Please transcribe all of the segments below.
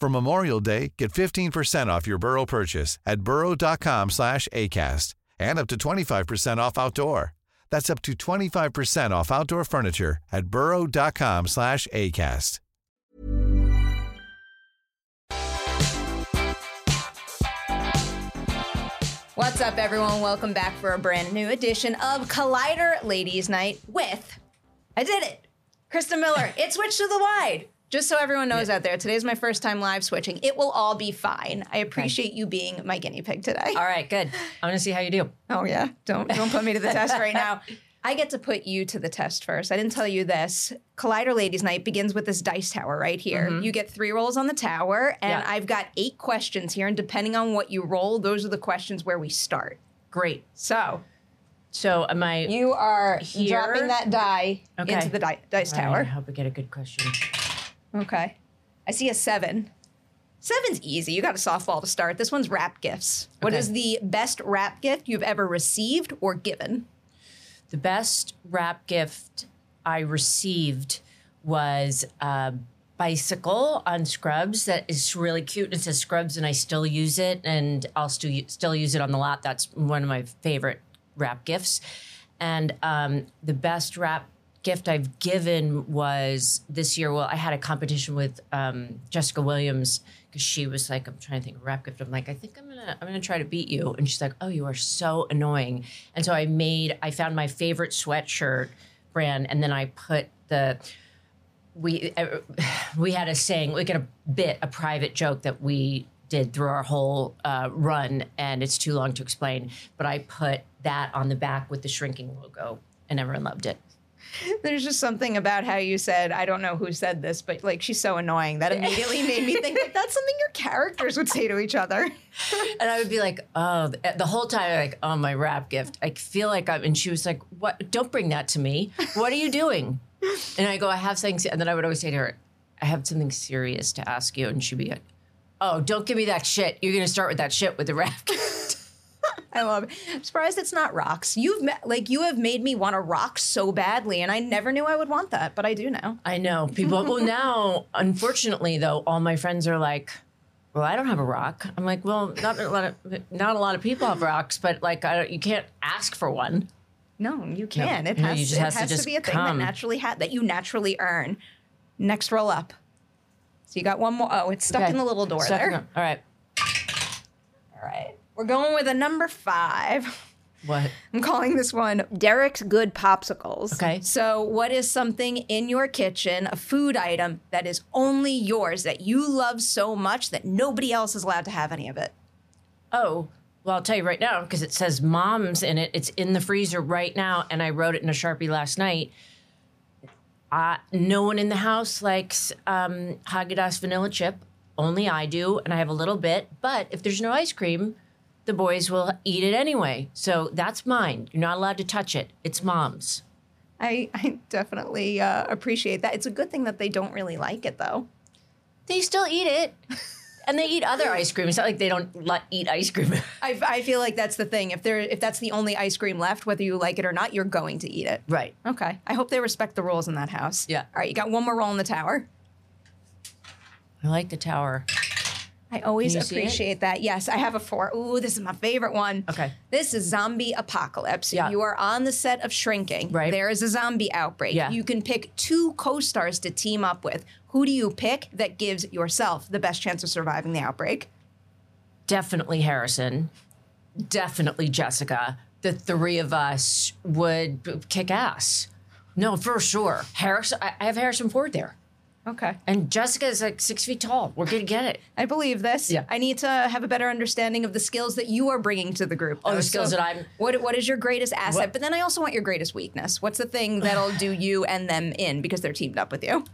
For Memorial Day, get 15% off your Burrow purchase at burrow.com slash ACAST and up to 25% off outdoor. That's up to 25% off outdoor furniture at burrow.com slash ACAST. What's up, everyone? Welcome back for a brand new edition of Collider Ladies Night with, I did it, Christa Miller. It switched to the wide. Just so everyone knows out there, today's my first time live switching. It will all be fine. I appreciate you being my guinea pig today. All right, good. I'm gonna see how you do. Oh yeah, don't don't put me to the test right now. I get to put you to the test first. I didn't tell you this. Collider Ladies Night begins with this dice tower right here. Mm-hmm. You get three rolls on the tower, and Yeah. I've got eight questions here. And depending on what you roll, those are the questions where we start. Great. So So am I? you are Here? dropping that die Okay. into the di- dice right, I tower. hope I get a good question. Okay. I see a seven. Seven's easy. You got a softball to start. This one's wrap gifts. What Okay. is the best wrap gift you've ever received or given? The best wrap gift I received was a bicycle on Scrubs that is really cute. It says Scrubs, and I still use it, and I'll still still use it on the lot. That's one of my favorite wrap gifts. And um, the best wrap gift I've given was this year. Well, I had a competition with um, Jessica Williams because she was like, "I'm trying to think of a wrap gift." I'm like, "I think I'm gonna I'm gonna try to beat you," and she's like, "Oh, you are so annoying." And so I made I found my favorite sweatshirt brand, and then I put the we uh, we had a saying we got a bit a private joke that we did through our whole uh, run and it's too long to explain but i put that on the back with the shrinking logo and everyone loved it There's just something about how you said, I don't know who said this, but like she's so annoying that immediately made me think like that's something your characters would say to each other. and i would be like oh the whole time like oh my wrap gift. I feel like i'm and she was like what? Don't bring that to me. What are you doing? And i go i have things. and then i would always say to her i have something serious to ask you. And she'd be like oh don't give me that shit. You're gonna start with that shit with the wrap gift I love it. I'm surprised it's not rocks. You've ma- like you have made me want to rock so badly, and I never knew I would want that, but I do now. I know people. well, now, unfortunately, though, all my friends are like, "Well, I don't have a rock." I'm like, "Well, not a lot of not a lot of people have rocks, but like, I don't, you can't ask for one." No, you can. It No, has, you just it has to has to, just be a thing come. that naturally ha- that you naturally earn. Next roll up. So you got one more. Oh, it's stuck Okay. in the little door Stuck there. the- All right. All right. We're going with a number five. What? I'm calling this one Derek's Good Popsicles. Okay. So, what is something in your kitchen, a food item that is only yours that you love so much that nobody else is allowed to have any of it? Oh, well, I'll tell you right now because it says "mom's" in it. It's in the freezer right now, and I wrote it in a sharpie last night. Uh, no one in the house likes um, Haagen-Dazs vanilla chip. Only I do, and I have a little bit. But if there's no ice cream, the boys will eat it anyway. So that's mine. You're not allowed to touch it. It's mom's. I, I definitely uh, appreciate that. It's a good thing that they don't really like it, though. They still eat it. And they eat other ice cream. It's not like they don't eat ice cream. I, I feel like that's the thing. If there, if that's the only ice cream left, whether you like it or not, you're going to eat it. right. Okay. I hope they respect the rules in that house. Yeah. All right. You got one more roll in the tower. I like the tower. I always Can you see it? appreciate that. Yes, I have a four. Ooh, this is my favorite one. Okay. This is zombie apocalypse. Yeah. You are on the set of Shrinking. Right. There is a zombie outbreak. Yeah. You can pick two co-stars to team up with. Who do you pick that gives yourself the best chance of surviving the outbreak? Definitely Harrison. Definitely Jessica. The three of us would kick ass. No, for sure. Harrison. I have Harrison Ford there, Okay. and Jessica is like six feet tall. We're gonna get it. I believe this. Yeah. I need to have a better understanding of the skills that you are bringing to the group. Oh, the skills that I'm- What What is your greatest asset? What- But then I also want your greatest weakness. What's the thing that'll do you and them in because they're teamed up with you?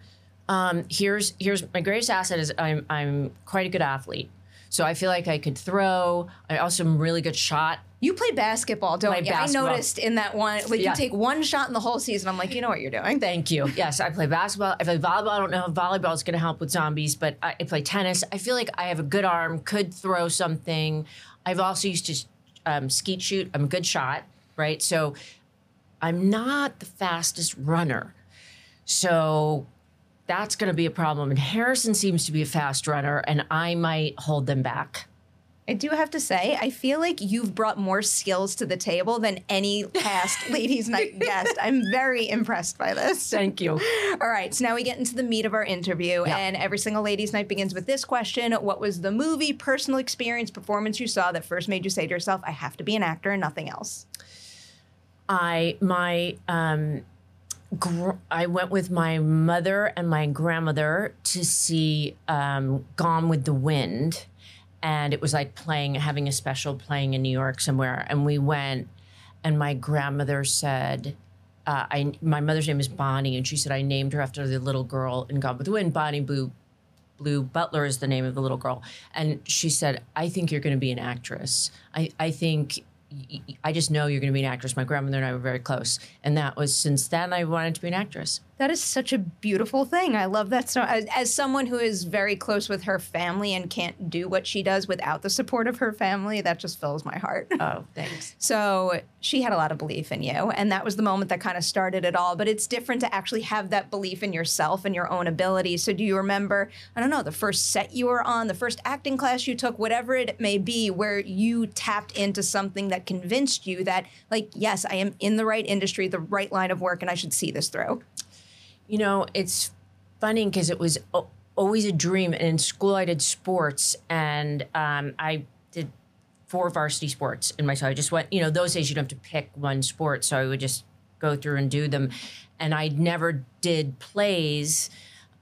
Um, here's here's my greatest asset is I'm I'm quite a good athlete. So I feel like I could throw. I also am really good shot. You play basketball, don't Play you? basketball. I noticed in that one, like Yeah. you take one shot in the whole season. I'm like, you know what you're doing. Thank you. Yes, I play basketball. I play volleyball. I don't know if volleyball is going to help with zombies, but I, I play tennis. I feel like I have a good arm, could throw something. I've also used to um, skeet shoot. I'm a good shot, right? So I'm not the fastest runner. So that's going to be a problem. And Harrison seems to be a fast runner, and I might hold them back. I do have to say, I feel like you've brought more skills to the table than any past ladies' night guest. I'm very impressed by this. Thank you. All right, so now we get into the meat of our interview, Yeah. and every single ladies' night begins with this question: What was the movie, personal experience, performance you saw that first made you say to yourself, "I have to be an actor and nothing else"? I my um gr- I went with my mother and my grandmother to see um, Gone with the Wind, and it was like playing having a special playing in New York somewhere, and we went, and my grandmother said. Uh, I my mother's name is Bonnie, and she said I named her after the little girl in Gone with the Wind. Bonnie Blue Blue Butler is the name of the little girl. And she said, I think you're going to be an actress. I, I think, I just know you're going to be an actress. My grandmother and I were very close. And that was since then I wanted to be an actress. That is such a beautiful thing. I love that. So, as, as someone who is very close with her family and can't do what she does without the support of her family, that just fills my heart. Oh, thanks. So she had a lot of belief in you, and that was the moment that kind of started it all. But it's different to actually have that belief in yourself and your own ability. So do you remember, I don't know, the first set you were on, the first acting class you took, whatever it may be, where you tapped into something that convinced you that, like, yes, I am in the right industry, the right line of work, and I should see this through? You know, it's funny because it was always a dream. And in school, I did sports, and um, I did four varsity sports in my so I just went. You know, those days you don't have to pick one sport, so I would just go through and do them. And I never did plays.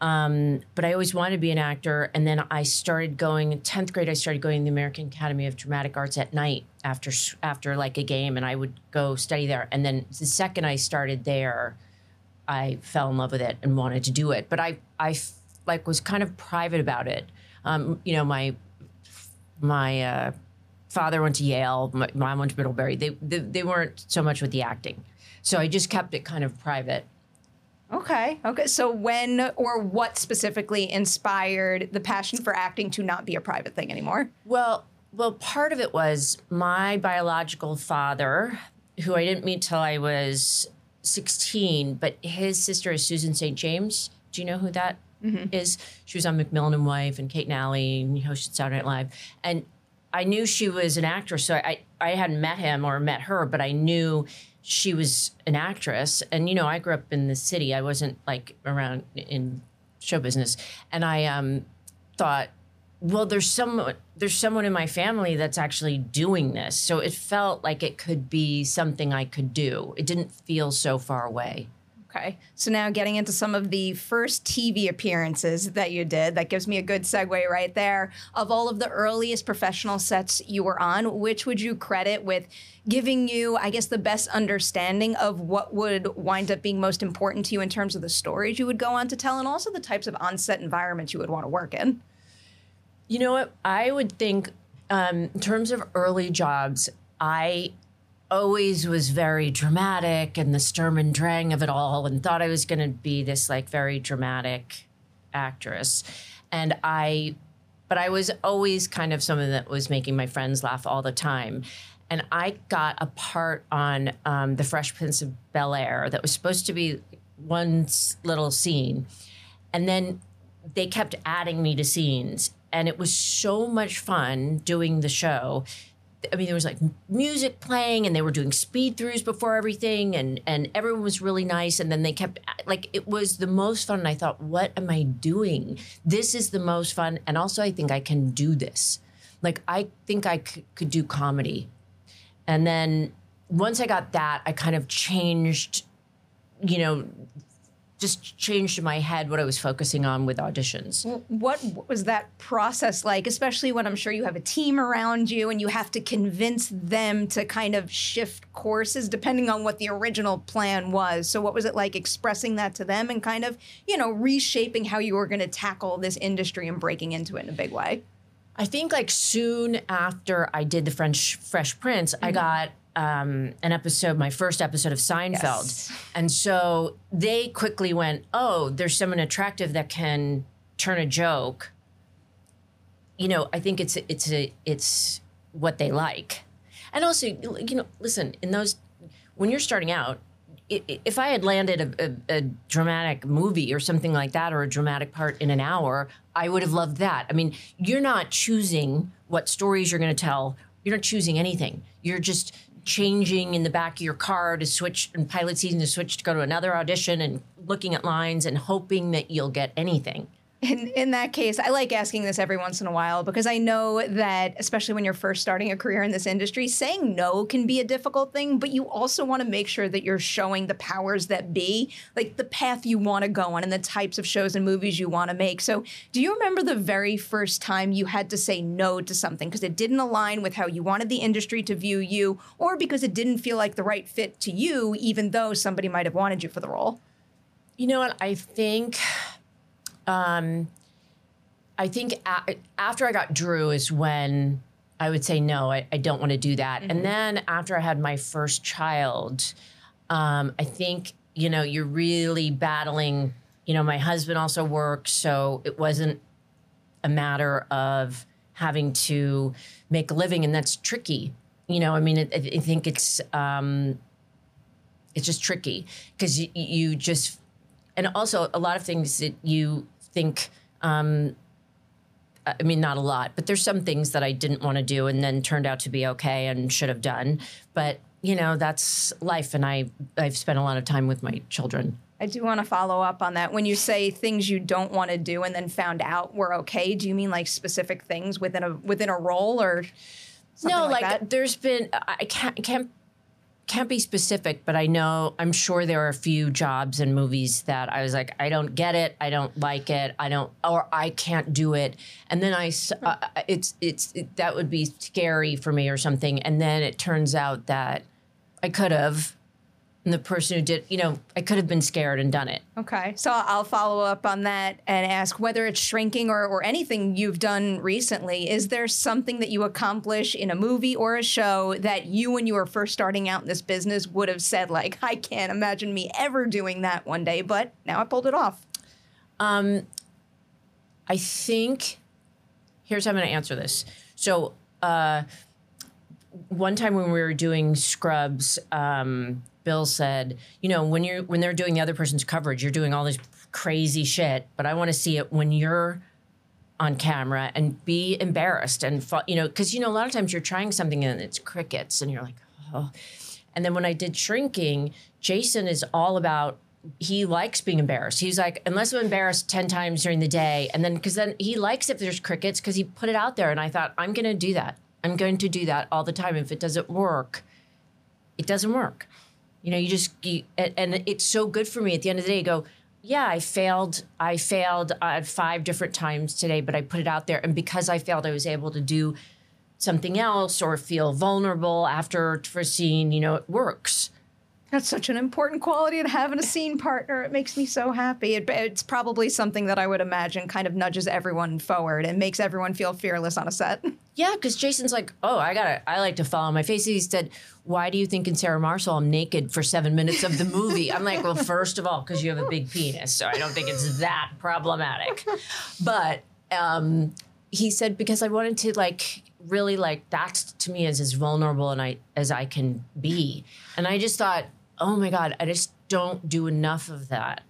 Um, but I always wanted to be an actor, and then I started going in tenth grade. I started going to the American Academy of Dramatic Arts at night after after like a game, and I would go study there. And then the second I started there, I fell in love with it and wanted to do it. But I, I f- like was kind of private about it. Um, you know, my my uh, father went to Yale, my mom went to Middlebury. They, they they weren't so much with the acting, so I just kept it kind of private. Okay. Okay. So when or what specifically inspired the passion for acting to not be a private thing anymore? Well, well, part of it was my biological father, who I didn't meet till I was 16, but his sister is Susan St. James. Do you know who that is? She was on McMillan and Wife and Kate and Allie and he hosted Saturday Night Live. And I knew she was an actress, so I, I hadn't met him or met her, but I knew she was an actress. And, you know, I grew up in the city. I wasn't like around in show business. And I um, thought, well there's someone there's someone in my family that's actually doing this so it felt like it could be something i could do it didn't feel so far away Okay. So now getting into some of the first TV appearances that you did, that gives me a good segue right there. Of all of the earliest professional sets you were on, which would you credit with giving you, I guess, the best understanding of what would wind up being most important to you in terms of the stories you would go on to tell and also the types of on-set environments you would want to work in? You know what i would think um, in terms of early jobs i always was very dramatic and the sturm and drang of it all and thought i was going to be this like very dramatic actress and i but I was always kind of someone that was making my friends laugh all the time. And I got a part on um, The Fresh Prince of Bel Air that was supposed to be one little scene. And then they kept adding me to scenes. And it was so much fun doing the show. I mean, there was like music playing, and they were doing speed throughs before everything, and and everyone was really nice. And then they kept like it was the most fun. And I thought, what am I doing? This is the most fun, and also I think I can do this. Like I think I c- could do comedy, and then once I got that, I kind of changed, you know, just changed my head what I was focusing on with auditions. What was that process like, especially when I'm sure you have a team around you and you have to convince them to kind of shift courses depending on what the original plan was? So, what was it like expressing that to them and kind of, you know, reshaping how you were going to tackle this industry and breaking into it in a big way? I think like soon after I did the French Fresh Prince, I mm-hmm. got um, an episode, my first episode of Seinfeld, Yes. and so they quickly went, "Oh, there's someone attractive that can turn a joke." You know, I think it's it's a it's what they like, and also you know, listen, in those when you're starting out. If I had landed a, a, a dramatic movie or something like that, or a dramatic part in an hour, I would have loved that. I mean, you're not choosing what stories you're going to tell. You're not choosing anything. You're just changing in the back of your car to switch in pilot season to switch to go to another audition and looking at lines and hoping that you'll get anything. In, in that case, I like asking this every once in a while because I know that, especially when you're first starting a career in this industry, saying no can be a difficult thing, but you also want to make sure that you're showing the powers that be, like the path you want to go on and the types of shows and movies you want to make. So, do you remember the very first time you had to say no to something because it didn't align with how you wanted the industry to view you, or because it didn't feel like the right fit to you, even though somebody might have wanted you for the role? You know what? I think, um, I think a- after I got Drew is when I would say no, I, I don't want to do that. And then after I had my first child, um, I think you know you're really battling. You know, my husband also works, so it wasn't a matter of having to make a living, and that's tricky. You know, I mean, I I think it's um, it's just tricky because you, you just and also a lot of things that you think um i mean not a lot but there's some things that i didn't want to do and then turned out to be okay and should have done. But you know that's life and i i've spent a lot of time with my children. I do want to follow up on that. When you say things you don't want to do and then found out were okay, do you mean like specific things within a within a role or something no like, like, there's been i can't can't can't be specific but i know i'm sure there are a few jobs and movies that i was like i don't get it i don't like it i don't or i can't do it. And then I, uh, it's it's it, that would be scary for me or something. And then it turns out that i could have the person who did you know i could have been scared and done it Okay, so I'll follow up on that and ask whether it's shrinking or, or anything you've done recently. Is there something that you accomplish in a movie or a show that you, when you were first starting out in this business, would have said, like, I can't imagine me ever doing that one day, but now I pulled it off? Um, I think here's how I'm going to answer this. So, uh, one time when we were doing Scrubs, um, Bill said, "You know, when you're when they're doing the other person's coverage, you're doing all this crazy shit, but I want to see it when you're." on camera and be embarrassed and you know because you know a lot of times you're trying something and it's crickets and you're like oh and then when i did shrinking jason is all about he likes being embarrassed he's like unless i'm embarrassed 10 times during the day and then because then he likes if there's crickets because he put it out there and i thought i'm going to do that i'm going to do that all the time if it doesn't work it doesn't work you know you just you, and, it's so good for me at the end of the day go yeah i failed i failed uh, five different times today but i put it out there and because i failed i was able to do something else or feel vulnerable after for a scene you know it works That's such an important quality to have in a scene partner. It makes me so happy. It, it's probably something that I would imagine kind of nudges everyone forward and makes everyone feel fearless on a set. yeah because jason's like oh i gotta i like to fall on my face he said why do you think in sarah marshall i'm naked for seven minutes of the movie i'm like well first of all because you have a big penis so i don't think it's that problematic but um he said because I wanted to like really like that to me is as vulnerable and I as I can be. And I just thought, oh my God, I just don't do enough of that.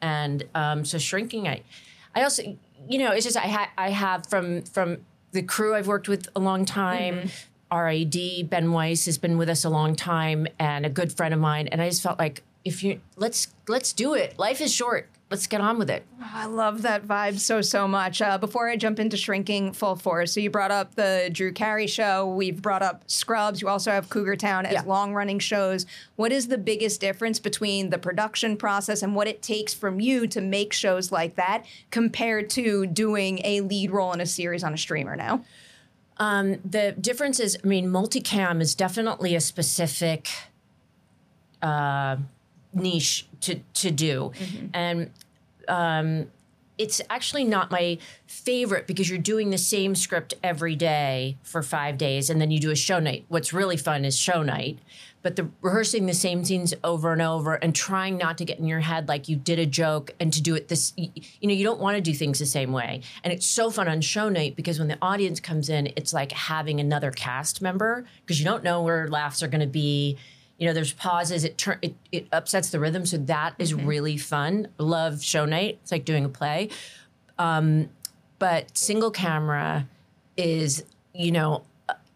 And um, so shrinking, I I also you know, it's just I ha- I have from from the crew I've worked with a long time. Mm-hmm. R.I.D. Ben Weiss has been with us a long time and a good friend of mine. And I just felt like if you let's let's do it. Life is short. Let's get on with it. I love that vibe so so much. Uh, before I jump into shrinking full force, so you brought up the Drew Carey show. We've brought up Scrubs. You also have Cougar Town as Yeah. long running shows. What is the biggest difference between the production process and what it takes from you to make shows like that compared to doing a lead role in a series on a streamer now? Um, the difference is, I mean, multicam is definitely a specific uh, niche to to do, and um, it's actually not my favorite because you're doing the same script every day for five days, and then you do a show night. What's really fun is show night. But the rehearsing the same scenes over and over and trying not to get in your head like you did a joke and to do it this you know you don't want to do things the same way and it's so fun on show night because when the audience comes in it's like having another cast member because you don't know where laughs are going to be you know there's pauses it, tur- it it upsets the rhythm so that is really fun. Love show night it's like doing a play. Um, but single camera is you know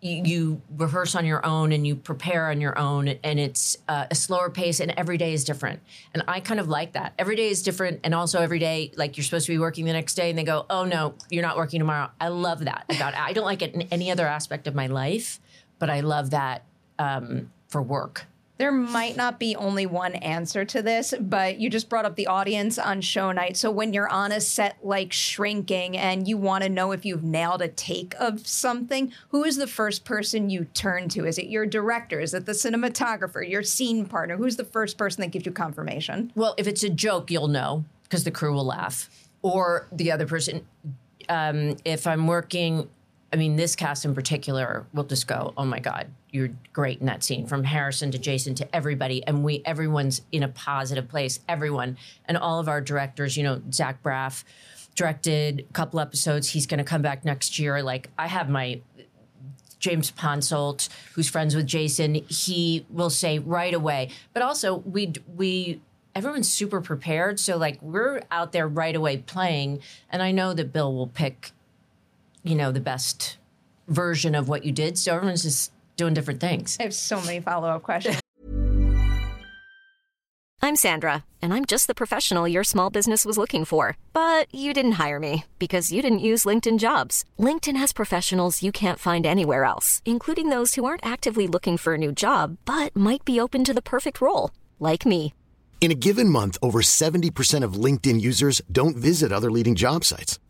you, you rehearse on your own and you prepare on your own and it's uh, a slower pace and every day is different. And i kind of like that. Every day is different and also every day like you're supposed to be working the next day and they go oh no you're not working tomorrow. I love that about it. I don't like it in any other aspect of my life but i love that um, for work There might not be only one answer to this, but you just brought up the audience on show night. So when you're on a set like shrinking and you want to know if you've nailed a take of something, who is the first person you turn to? Is it your director? Is it the cinematographer, your scene partner? Who's the first person that gives you confirmation? Well, if it's a joke, you'll know because the crew will laugh. Or the other person. Um, if I'm working, I mean, this cast in particular will just go, "Oh my God, you're great in that scene." From Harrison to Jason to everybody, and we everyone's in a positive place. Everyone and all of our directors. You know, Zach Braff directed a couple episodes. He's going to come back next year. Like I have my James Ponsoldt, who's friends with Jason, he will say right away. But also, we we everyone's super prepared, so like we're out there right away playing, and I know that Bill will pick, you know, the best version of what you did. So everyone's just doing different things. I have so many follow up questions. I'm Sandra, and I'm just the professional your small business was looking for. But you didn't hire me because you didn't use LinkedIn jobs. LinkedIn has professionals you can't find anywhere else, including those who aren't actively looking for a new job but might be open to the perfect role, like me. In a given month, over 70% of LinkedIn users don't visit other leading job sites.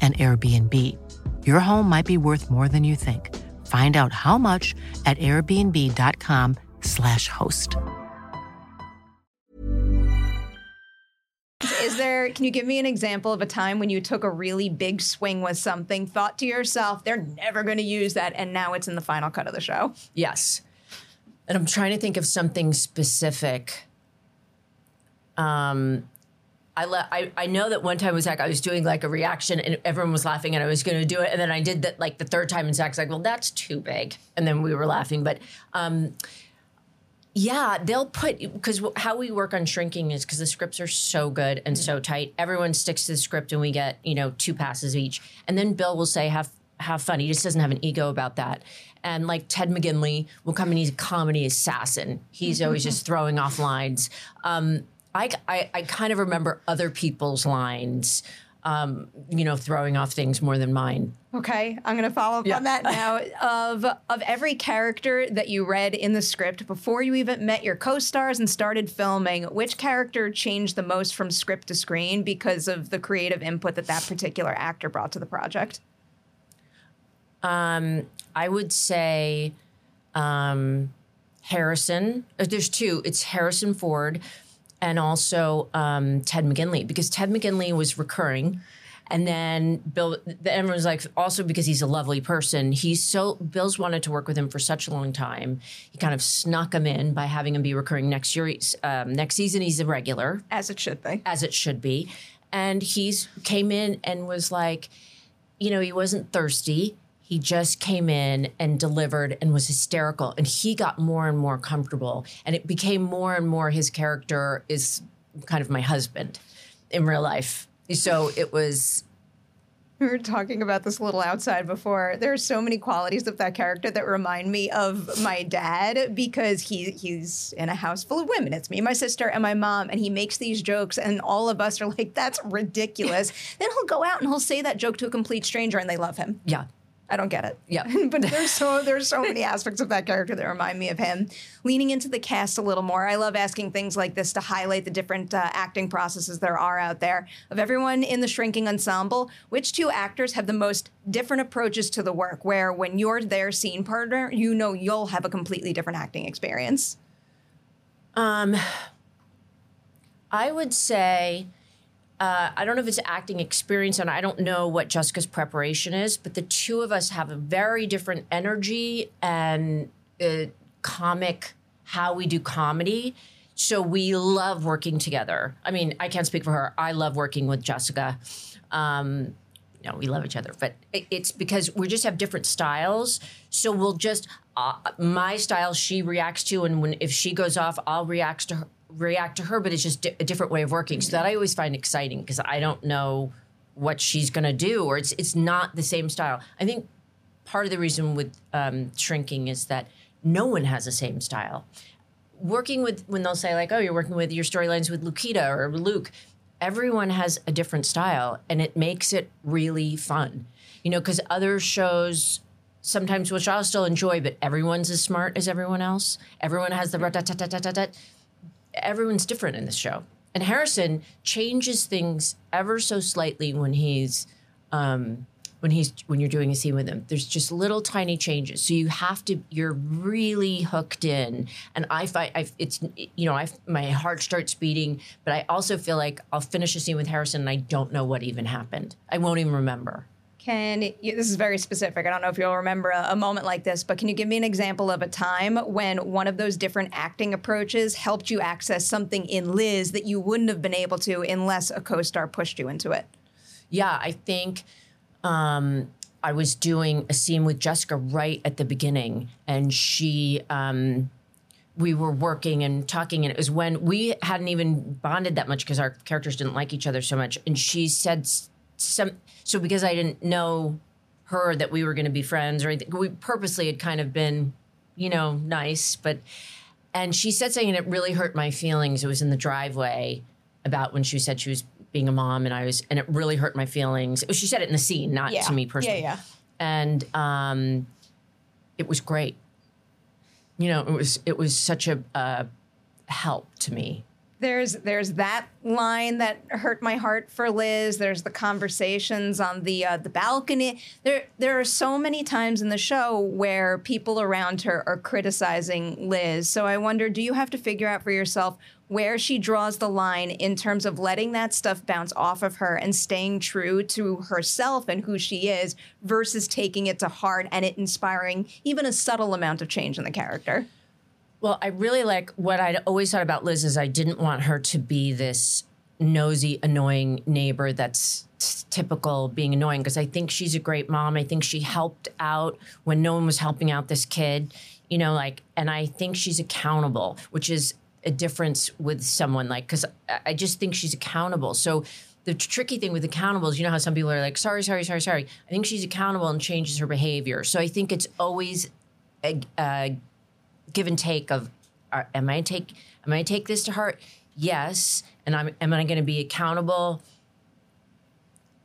an Airbnb. Your home might be worth more than you think. Find out how much at airbnb.com/slash host. Is there, can you give me an example of a time when you took a really big swing with something, thought to yourself, they're never going to use that, and now it's in the final cut of the show? Yes. And I'm trying to think of something specific. Um, I, le- I I know that one time was like I was doing like a reaction and everyone was laughing and I was going to do it and then I did that like the third time and Zach's like, well, that's too big, and then we were laughing. But um, yeah, they'll put because how we work on shrinking is because the scripts are so good and so tight. Everyone sticks to the script and we get you know two passes each, and then Bill will say have have fun. He just doesn't have an ego about that. And like Ted McGinley will come and he's a comedy assassin. He's always just throwing off lines. Um, I, I I kind of remember other people's lines. um, you know, throwing off things more than mine. Okay, I'm going to follow up Yeah. on that now. of of every character that you read in the script before you even met your co-stars and started filming, which character changed the most from script to screen because of the creative input that that particular actor brought to the project? I would say um, Harrison. uh, There's two. It's Harrison Ford and also um, Ted McGinley because Ted McGinley was recurring. And then Bill, the everyone was like, also because he's a lovely person. He's so Bill's wanted to work with him for such a long time. He kind of snuck him in by having him be recurring next year. Um, next season, he's a regular As it should be. as it should be. And he's came in and was like, you know, he wasn't thirsty. He just came in and delivered and was hysterical. And he got more and more comfortable. And it became more and more his character is kind of my husband in real life. So it was We were talking about this a little outside before. There are so many qualities of that character that remind me of my dad because he he's in a house full of women. It's me, my sister, and my mom, and he makes these jokes, and all of us are like, "That's ridiculous." then he'll go out and he'll say that joke to a complete stranger, and they love him. yeah. I don't get it. Yeah. but there's so there's so many aspects of that character that remind me of him. Leaning into the cast a little more, I love asking things like this to highlight the different uh, acting processes there are out there. Of everyone in the shrinking ensemble, which two actors have the most different approaches to the work? Where when you're their scene partner, you know you'll have a completely different acting experience. Um I would say, uh, I don't know if it's acting experience, and I don't know what Jessica's preparation is, but the two of us have a very different energy and uh, comic, how we do comedy. So we love working together. I mean, I can't speak for her. I love working with Jessica. Um, no, we love each other, but it's because we just have different styles. So we'll just uh, my style she reacts to, and when if she goes off, I'll react to her, react to her. But it's just a different way of working. So that I always find exciting because I don't know what she's gonna do, or it's it's not the same style. I think part of the reason with um, shrinking is that no one has the same style working with when they'll say like, "Oh, you're working with your storylines with Lukita or Luke," everyone has a different style, and it makes it really fun. You know, because other shows sometimes, which I'll still enjoy, but everyone's as smart as everyone else. Everyone has the. Everyone's different in this show, and Harrison changes things ever so slightly when he's um, when he's when you're doing a scene with him. There's just little tiny changes, so you have to. You're really hooked in, and I find I it's you know I my heart starts beating, but I also feel like I'll finish a scene with Harrison and I don't know what even happened. I won't even remember. Can you, this is very specific. I don't know if you'll remember a, a moment like this, but can you give me an example of a time when one of those different acting approaches helped you access something in Liz that you wouldn't have been able to unless a co-star pushed you into it? Yeah, I think um, I was doing a scene with Jessica right at the beginning, and she, um, we were working and talking, and it was when we hadn't even bonded that much because our characters didn't like each other so much. And she said some, so because I didn't know her that we were going to be friends or anything, we purposely had kind of been, you know, nice, but. And she said something that really hurt my feelings. It was in the driveway about when she said she was being a mom, and I was, and it really hurt my feelings. She said it in the scene, not to me personally. Yeah, yeah. And um, it was great. You know, it was it was such a uh, help to me. There's there's that line that hurt my heart for Liz. There's the conversations on the uh, the balcony. There there are so many times in the show where people around her are criticizing Liz. So I wonder, do you have to figure out for yourself where she draws the line in terms of letting that stuff bounce off of her and staying true to herself and who she is versus taking it to heart and it inspiring even a subtle amount of change in the character? Well, I really like what I'd always thought about Liz is I didn't want her to be this nosy, annoying neighbor that's typical being annoying because I think she's a great mom. I think she helped out when no one was helping out this kid, you know, like, and I think she's accountable, which is a difference with someone like, because I just think she's accountable. So, the tricky thing with accountables, you know how some people are like sorry sorry sorry sorry i think she's accountable and changes her behavior so i think it's always a, a uh, give and take of am I take am I take this to heart? Yes, and I'm am I going to be accountable?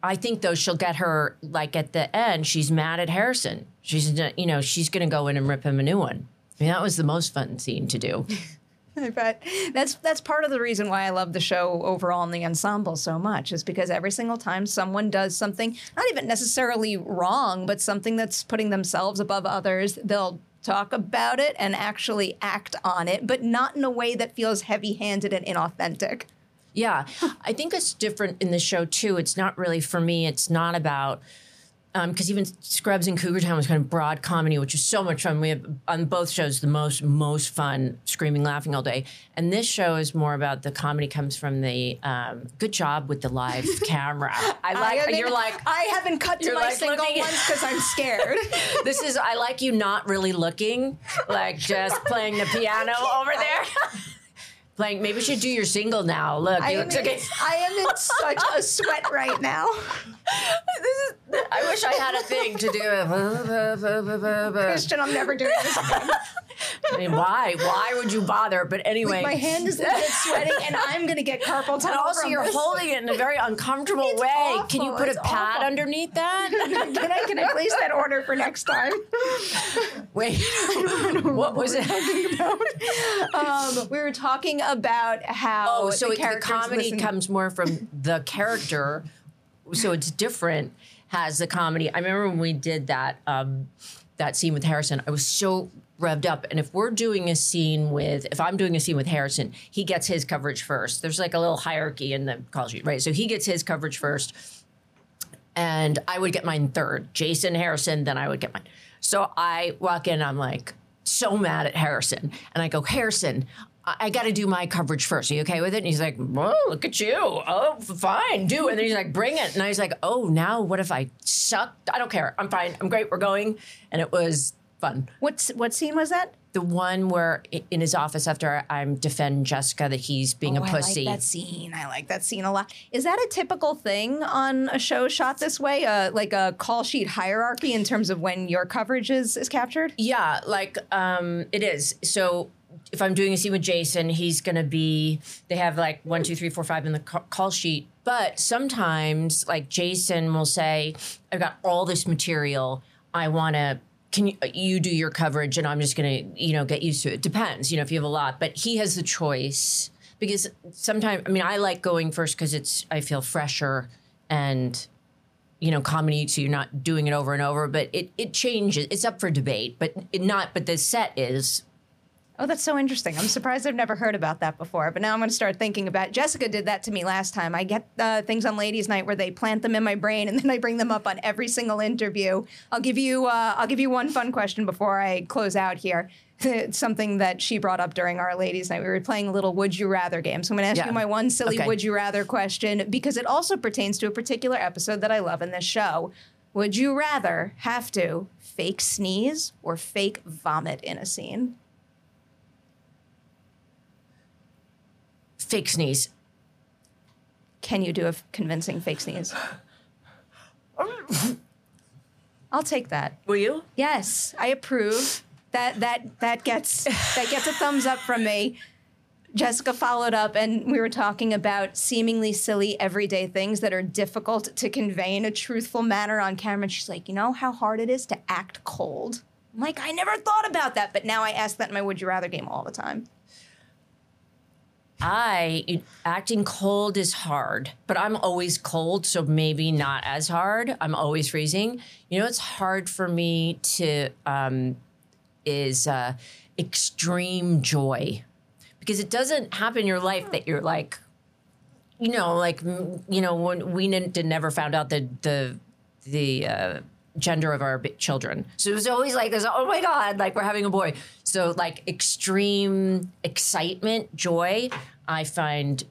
I think though she'll get her like at the end. She's mad at Harrison. She's you know she's gonna go in and rip him a new one. I mean that was the most fun scene to do. I bet that's that's part of the reason why I love the show overall and the ensemble so much is because every single time someone does something not even necessarily wrong, but something that's putting themselves above others, they'll talk about it and actually act on it, but not in a way that feels heavy-handed and inauthentic. Yeah, I think it's different in the show too. It's not really for me. It's not about because even Scrubs and Cougar Town was kind of broad comedy, which is so much fun. We have on both shows the most most fun, screaming, laughing all day. And this show is more about the comedy comes from the um, good job with the live camera. I like haven't- you're like I haven't cut to my like single looking- once because I'm scared. this is I like you not really looking, like just playing the piano over there. Playing, maybe we should do your single now. Look, I you am, in, okay. I am in such a sweat right now. This is, I wish I had a thing to do. Christian, I'm never doing this again. I mean, why? Why would you bother? But anyway, My hand is sweating, and I'm gonna get carpal tunnel. And also, you're this. holding it in a very uncomfortable It's way. Can you put It's a pad awful. underneath that? Can I can I place that order for next time? Wait, what was it? Um, we were talking about how Oh, so the, it, the comedy listen- comes more from the character, so it's different. Has the comedy? I remember when we did that um, that scene with Harrison. I was so revved up. And if we're doing a scene with, if I'm doing a scene with Harrison, he gets his coverage first. There's like a little hierarchy in the call sheet, right? So he gets his coverage first. and I would get mine third. Jason Harrison, then I would get mine. So I walk in, I'm like so mad at Harrison, and I go, Harrison. I, got to do my coverage first. Are you okay with it? And he's like, "Well, look at you. Oh, fine, do." And then he's like, "Bring it." And I was like, "Oh, now what if I suck? I don't care. I'm fine. I'm great. We're going." And it was fun. What's what scene was that? The one where in his office after I'm defend Jessica that he's being Oh, a pussy. I like that scene. I like that scene a lot. Is that a typical thing on a show shot this way? Uh, like a call sheet hierarchy in terms of when your coverage is, is captured? Yeah, like um, it is. So if I'm doing a scene with Jason, he's gonna be. They have like one, two, three, four, five in the call sheet. But sometimes, like Jason will say, "I've got all this material. I want to." Can you, uh, you do your coverage, and I'm just gonna, you know, get used to it. Depends, you know, if you have a lot. But he has the choice because sometimes, I mean, I like going first because it's I feel fresher and you know comedy so you're not doing it over and over but it, it changes it's up for debate but it not but the set is Oh, that's so interesting. I'm surprised I've never heard about that before, but now I'm going to start thinking about. Jessica did that to me last time. I get uh, things on Ladies' Night where they plant them in my brain, and then I bring them up on every single interview. I'll give you. Uh, I'll give you one fun question before I close out here. It's something that she brought up during our Ladies' Night. We were playing a little Would You Rather game. So I'm going to ask Yeah. you my one silly Okay. Would You Rather question because it also pertains to a particular episode that I love in this show. Would you rather have to fake sneeze or fake vomit in a scene? Fake sneeze Can you do a convincing fake sneeze? I'll take that. will you Yes, I approve. That that that gets that gets a thumbs up from me. Jessica followed up, and we were talking about seemingly silly everyday things that are difficult to convey in a truthful manner on camera. And she's like, you know how hard it is to act cold. I'm like, I never thought about that, but now I ask that in my Would You Rather game all the time. I acting cold is hard but i'm always cold so maybe not as hard. I'm always freezing. You know it's hard for me to um is uh extreme joy. Because it doesn't happen in your life that you're like you know, like you know, when we n- never found out the the the uh, gender of our children, so it was always like there's Oh my god, like we're having a boy. So like extreme excitement, joy, I find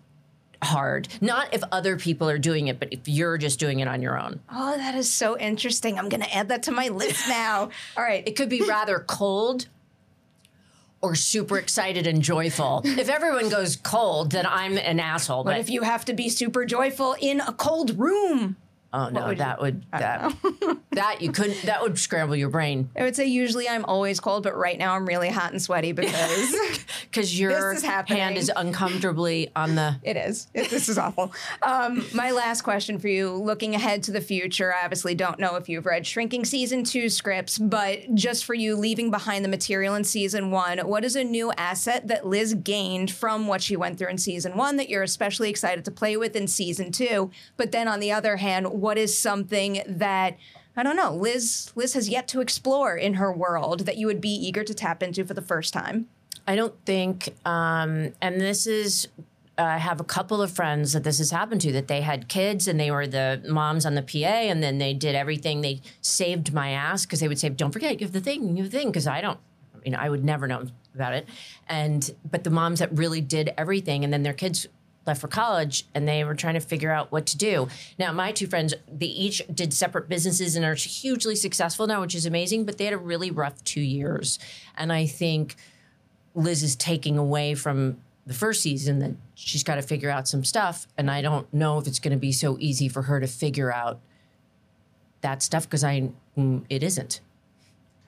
hard. Not if other people are doing it, but if you're just doing it on your own. Oh, that is so interesting. I'm going to add that to my list now. All right. It could be rather cold. Or super excited and joyful. If everyone goes cold, then I'm an asshole. But But if you have to be super joyful in a cold room, oh no, would that would that that you couldn't. That would scramble your brain I would say usually I'm always cold, but right now I'm really hot and sweaty because because your This is happening. hand is uncomfortably on the. It is. It, this is awful. Um, my last question for you, looking ahead to the future, I obviously don't know if you've read Shrinking Season 2 scripts, but just for you leaving behind the material in Season 1, what is a new asset that Liz gained from what she went through in Season 1 that you're especially excited to play with in Season 2? But then on the other hand, what is something that I don't know, Liz Liz has yet to explore in her world that you would be eager to tap into for the first time? I don't think, um, and this is. I have a couple of friends that this has happened to that they had kids and they were the moms on the PA and then they did everything. They saved my ass because they would say, "Don't forget, give the thing, have the thing," because I don't. You know, I would never know about it. And but the moms that really did everything, and then their kids left for college and they were trying to figure out what to do. Now, my two friends, they each did separate businesses and are hugely successful now, which is amazing, but they had a really rough two years. And I think Liz is taking away from the first season that she's got to figure out some stuff. And I don't know if it's going to be so easy for her to figure out that stuff because I, mm, it isn't.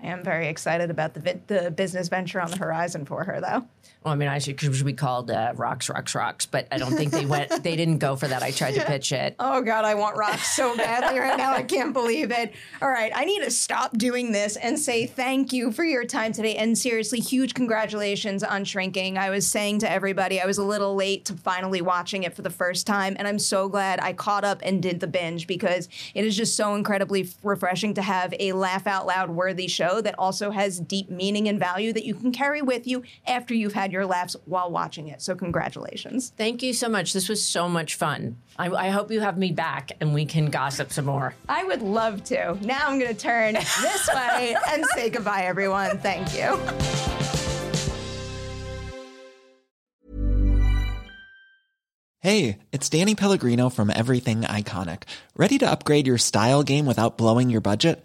I am very excited about the vi- the business venture on the horizon for her, though. Well, I mean, I should, should be called uh, Rocks, Rocks, Rocks, but I don't think they went, they didn't go for that. I tried to pitch it. Oh God, I want rocks so badly right now. I can't believe it. All right, I need to stop doing this and say thank you for your time today. And seriously, huge congratulations on shrinking. I was saying to everybody, I was a little late to finally watching it for the first time, and I'm so glad I caught up and did the binge because it is just so incredibly refreshing to have a laugh out loud worthy show that also has deep meaning and value that you can carry with you after you've had your laughs while watching it. So congratulations. Thank you so much. This was so much fun. I, I hope you have me back and we can gossip some more. I would love to. Now I'm going to turn this way and say goodbye, everyone. Thank you. Hey, it's Danny Pellegrino from Everything Iconic. Ready to upgrade your style game without blowing your budget?